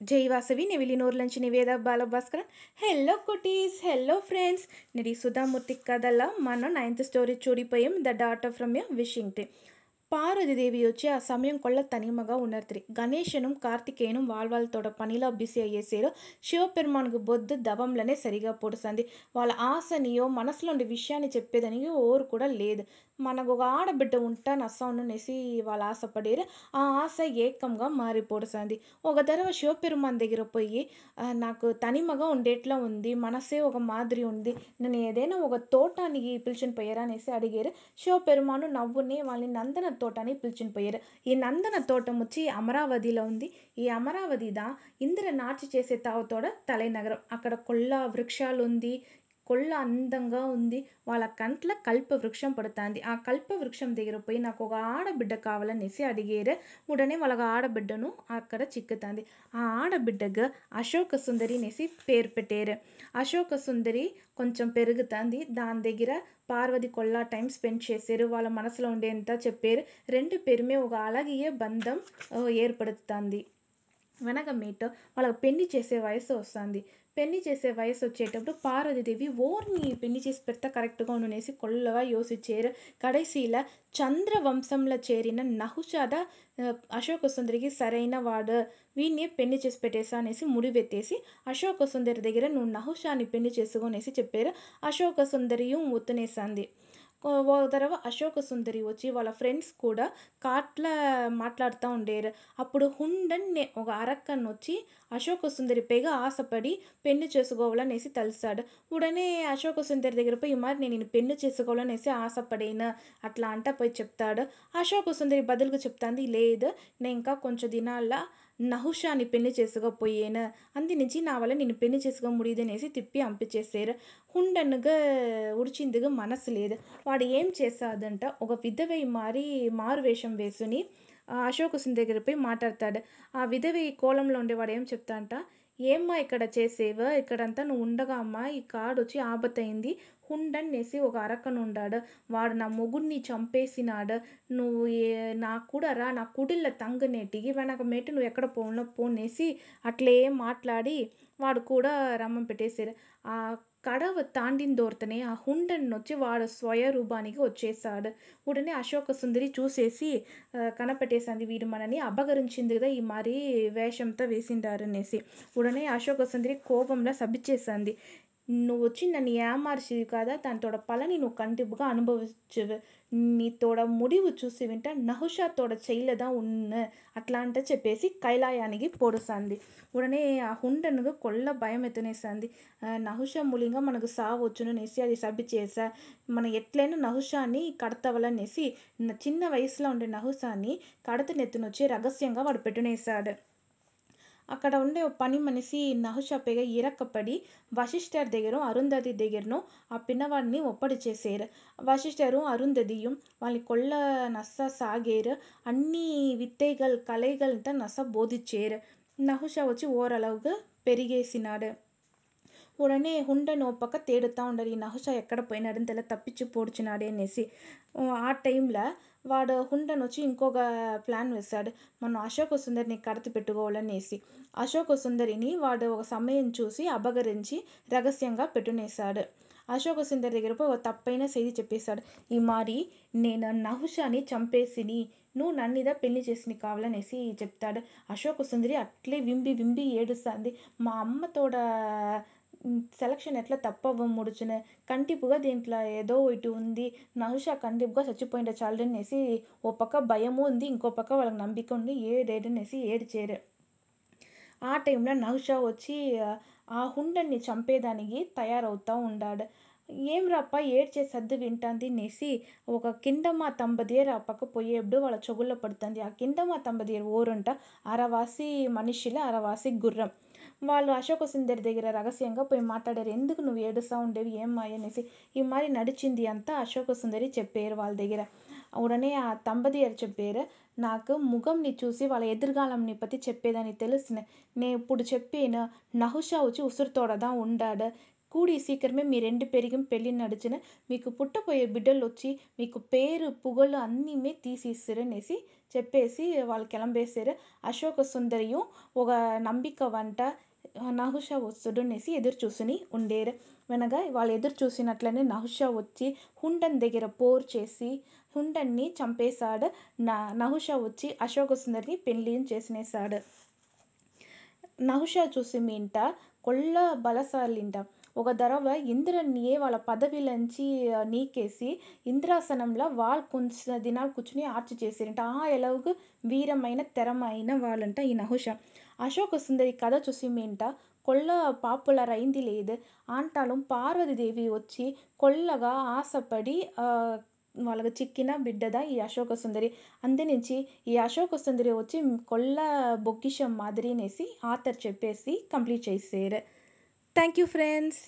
జై Vasavi నెవిలినూర్లంచి Niveda Balabhaskar hello cuties hello friends. నిడి Sudha Murthy కథల మనం ninth story చూడిపోయాం the daughter from a wishing tree. పారవధిదేవి వచ్చి ఆ సమయం కొల్ల తనిమగా உணர்த்துறி గణేశను కార్తికేయనం వాళ్ళతోడ పనిలో బిజీ అయ్యేసారు శివపెరుమాన్కు బొద్దు దవంలనే సరిగా పొడిసంది. వాళ్ళ ఆశనియో మనసులో ఉండే విషయాన్ని చెప్పేదానికి ఓరు కూడా లేదు. మనకు ఒక ఆడబిడ్డ ఉంటా ఉంటాను అస్సంనేసి వాళ్ళు ఆశపడేరు. ఆ ఆశ ఏకంగా మారిపోడుసంది ఒక దరవ శివపెరుమాన్ దగ్గర పోయి నాకు తనిమగా ఉండేట్లా ఉంది. మనసే ఒక మాదిరి ఉంది. నేను ఏదైనా ఒక తోటానికి పిలిచిన పోయారా? అనేసి అడిగారు. శివపెరుమాను నవ్వునే వాళ్ళని నందన తోటని పిలిచిన పోయారు. ఈ నందన తోటం వచ్చి అమరావతిలో ఉంది. ఈ అమరావతి దా ఇంద్ర నాచి చేసే తావతోడ తలైనగరం. అక్కడ కొల్ల వృక్షాలు ఉంది కొల్ల అందంగా ఉంది. వాళ్ళ కంట్ల కల్ప వృక్షం పడుతుంది. ఆ కల్ప వృక్షం దగ్గర పోయి నాకు ఒక ఆడబిడ్డ కావాలనేసి అడిగారు. ఉడనే వాళ్ళ ఆడబిడ్డను అక్కడ చిక్కుతుంది. ఆ ఆడబిడ్డగా అశోక సుందరి అనేసి పేరు పెట్టారు. అశోక సుందరి కొంచెం పెరుగుతుంది. దాని దగ్గర పార్వతి కొల్లా టైం స్పెండ్ చేశారు. వాళ్ళ మనసులో ఉండేంత చెప్పారు. రెండు పేరుమే ఒక అలగియ బంధం ఏర్పడుతుంది. వెనక మీట్ వాళ్ళకి పెళ్ళి చేసే వయసు వస్తుంది. పెళ్ళి చేసే వయసు వచ్చేటప్పుడు పార్వతీదేవి ఓర్ని పెళ్ళి చేసి పెడతా కరెక్ట్గా ఉండునేసి కొల్లగా యోసించారు కడైసీల చంద్రవంశంలో చేరిన నహుషాద అశోక సుందరికి సరైన వాడు. వీడిని పెళ్ళి చేసి పెట్టేసా అనేసి ముడివెత్తేసి అశోక సుందరి దగ్గర నువ్వు నహుషాని పెళ్ళి చేసుకోనేసి చెప్పారు. అశోక సుందరియు ఒత్తునేసింది. ఓ తరవ అశోక సుందరి వచ్చి వాళ్ళ ఫ్రెండ్స్ కూడా కాట్ల మాట్లాడుతూ ఉండేరు. అప్పుడు హుండన్నే ఒక అరక్కన్ వచ్చి అశోక సుందరి పైగ ఆశపడి పెళ్ళి చేసుకోవాలనేసి తలుస్తాడు. ఉడనే అశోక సుందరి దగ్గర పోయి మరి నేను నిన్ను పెళ్ళి చేసుకోవాలనేసి ఆశపడేను? అట్లా అంట పోయి చెప్తాడు. అశోక సుందరి బదులుగా చెప్తాంది లేదు నేను ఇంకా కొంచెం దినాల్లో నహుషాని పెళ్ళి చేసుకోపోయేను అందు నుంచి నా వల్ల నేను పెళ్ళి చేసుకో ముడిదనేసి తిప్పి అంపించేసారు హుండన్గా ఉడిచిందిగా మనసు లేదు. వాడు ఏం చేసాదంట ఒక విధవై మారి మారు వేషం వేసుని అశోక సుందరి దగ్గర పోయి మాట్లాడతాడు. ఆ విధవి కోలంలో ఉండేవాడు ఏం చెప్తాంట? ఏమ్మా ఇక్కడ చేసేవా? ఇక్కడంతా నువ్వు ఉండగా అమ్మా. ఈ కాడొచ్చి వచ్చి ఆపత్తయింది హుండన్ ఒక అరకను ఉండాడు వాడు నా మొగుడిని చంపేసినాడు. నువ్వు ఏ నా కూడా రా నా కుడిల్ల తంగనేటికి వెనక మేటు నువ్వు ఎక్కడ పోనో పోనేసి అట్లే మాట్లాడి వాడు కూడా రమ్మం పెట్టేశారు. ఆ కడవ తాండిన ఆ హుండన్ వచ్చి వాడు స్వయరూపానికి వచ్చేసాడు ఉడనే అశోక సుందరి చూసేసి కనపెట్టేసింది వీడు మనని అపహరించింది కదా ఈ మరి వేషంతో వేసిండారు అనేసి. ఉడనే అశోక సుందరి కోపంలో శపించేసింది నువ్వు వచ్చి నన్ను ఏమార్చివి కాదా? దానితోడ పలని నువ్వు కంటిపుగా అనుభవించవు. నీతోడ ముడివు చూసి వింట నహుషాతోడ చేయలేదా ఉన్ను? అట్లా అంట చెప్పేసి కైలాయానికి పొడుస్తుంది ఉడనే ఆ హుండనుగా కొల్ల భయం ఎత్తునేసింది నహుష మూలింగా మనకు సావు వచ్చును అనేసి అది శపించేసా మనం ఎట్లయినా నహుషాని కడతవలనేసి చిన్న వయసులో ఉండే నహుషాని కడతనెత్తునొచ్చి రహస్యంగా వాడు పెట్టునేసాడు అక్కడ ఉండే పని మనిషి నహుష నಹುಶపెಗೆ ఇరక్కబడి ವಸಿಷ್ಠರ దగ్గరో అరుంధతి దగ్గరనో ఆ పిన్నవాడిని ఒప్పడి చేసేరు. ವಸಿಷ್ಠರು ಅರುಂಧತಿಯು వాళ్ళ కొల్ల నస సాగేరు అన్ని విத்தைகள் கலைகள்ட்ட నస బోధించేరు నహుష వచ్చి ఓరలవుగా పెరిగేసినాడు. ఉడనే హుండన్ ఓ పక్క తేడుతా ఉండారు ఈ నహుష ఎక్కడ పోయినాడని తెల్ల తప్పించి పోడ్చినాడే అనేసి. ఆ టైంలో వాడు హుండన్ వచ్చి ఇంకొక ప్లాన్ వేశాడు. మనం అశోక సుందరిని కడత పెట్టుకోవాలనేసి. అశోక సుందరిని వాడు ఒక సమయం చూసి అపహరించి రహస్యంగా పెట్టునేసాడు అశోక సుందరి దగ్గర పోయి ఒక తప్పైన చేది చెప్పేశాడు. ఈ మారి నేను నహుషాని చంపేసిని నువ్వు నన్నిదా పెళ్ళి చేసిని కావాలనేసి చెప్తాడు. అశోక సుందరి అట్లే వింబి వింబి ఏడుస్తుంది. మా అమ్మతోడ సెలక్షన్ ఎట్లా తప్పవ ముడుచును? కంటిపుగా దీంట్లో ఏదో ఇటు ఉంది. నహుష కంటిపుగా చచ్చిపోయింటే అనేసి ఓ పక్క భయము ఉంది ఇంకో పక్క వాళ్ళకి నమ్మిక ఉంది ఏడేడనేసి ఏడిచేరు. ఆ టైంలో నహుష వచ్చి ఆ హుండన్ని చంపేదానికి తయారవుతూ ఉండాడు. ఏంరప్పా ఏడ్చే సద్దు వింటాంది అనేసి ఒక కిండమ్మ తంబదేరు ఆ పక్క పోయేప్పుడు వాళ్ళ చెవుల్లో పడుతుంది. ఆ కిండమ్మ తంబదేరు ఓరంట అరవాసి మనుషులు అరవాసి గుర్రం. వాళ్ళు అశోక సుందరి దగ్గర రహస్యంగా పోయి మాట్లాడారు. ఎందుకు నువ్వు ఏడుస్తూ ఉండేవి ఏమ్మాయి అనేసి ఈ మారి నడిచింది అంతా అశోక సుందరి చెప్పారు వాళ్ళ దగ్గర. ఉడనే ఆ దంపతిగారు చెప్పారు నాకు ముఖంని చూసి వాళ్ళ ఎదుర్గాలంని పற்றி చెప్పేదని తెలిసిన. నే ఇప్పుడు చెప్పిన నహుషా వచ్చి ఉసురుతోడదా ఉండాడు. కూడి సీకరమే మీ రెండు పెరిగి పెళ్ళి నడిచిన మీకు పుట్టపోయే బిడ్డలు వచ్చి మీకు పేరు పుగలు అన్నీ తీసిస్తారు అనేసి చెప్పేసి వాళ్ళు కిలంబేశారు. అశోక సుందరియు ఒక నంబిక వంట నహుష వస్తుడు అనేసి ఎదురు చూసుని ఉండేరు. వెనగా వాళ్ళు ఎదురు చూసినట్లనే నహుష వచ్చి హుండన్ దగ్గర పోర్ చేసి హుండన్ని చంపేశాడు. న నహుష వచ్చి అశోక సుందరిని పెళ్ళి చేసినేశాడు. నహుష చూసి మింట కొల్ల బలశాలింట ఒక దరవ ఇంద్రనియే వాళ్ళ పదవిలంచి నీకేసి ఇంద్రాసనంలో వాళ్ళు కొంచెం దినాలు కూర్చుని ఆర్చి చేసిరంట. ఆ ఎలాగు వీరమైన తెరమైన వాళ్ళంట ఈ నహుష. అశోక సుందరి కథ చూసి మీంట కొల్ల పాపులర్ అయింది లేదు. ఆంటాலும் పార్వతీదేవి వచ్చి కొల్లగా ఆశపడి వాళ్ళకి చిక్కిన బిడ్డదా ఈ అశోక సుందరి అందునుంచి ఈ అశోక సుందరి వచ్చి కొల్ల బొగ్గిషం మాదిరినేసి ఆథర్ చెప్పేసి కంప్లీట్ చేసారు. Thank you friends.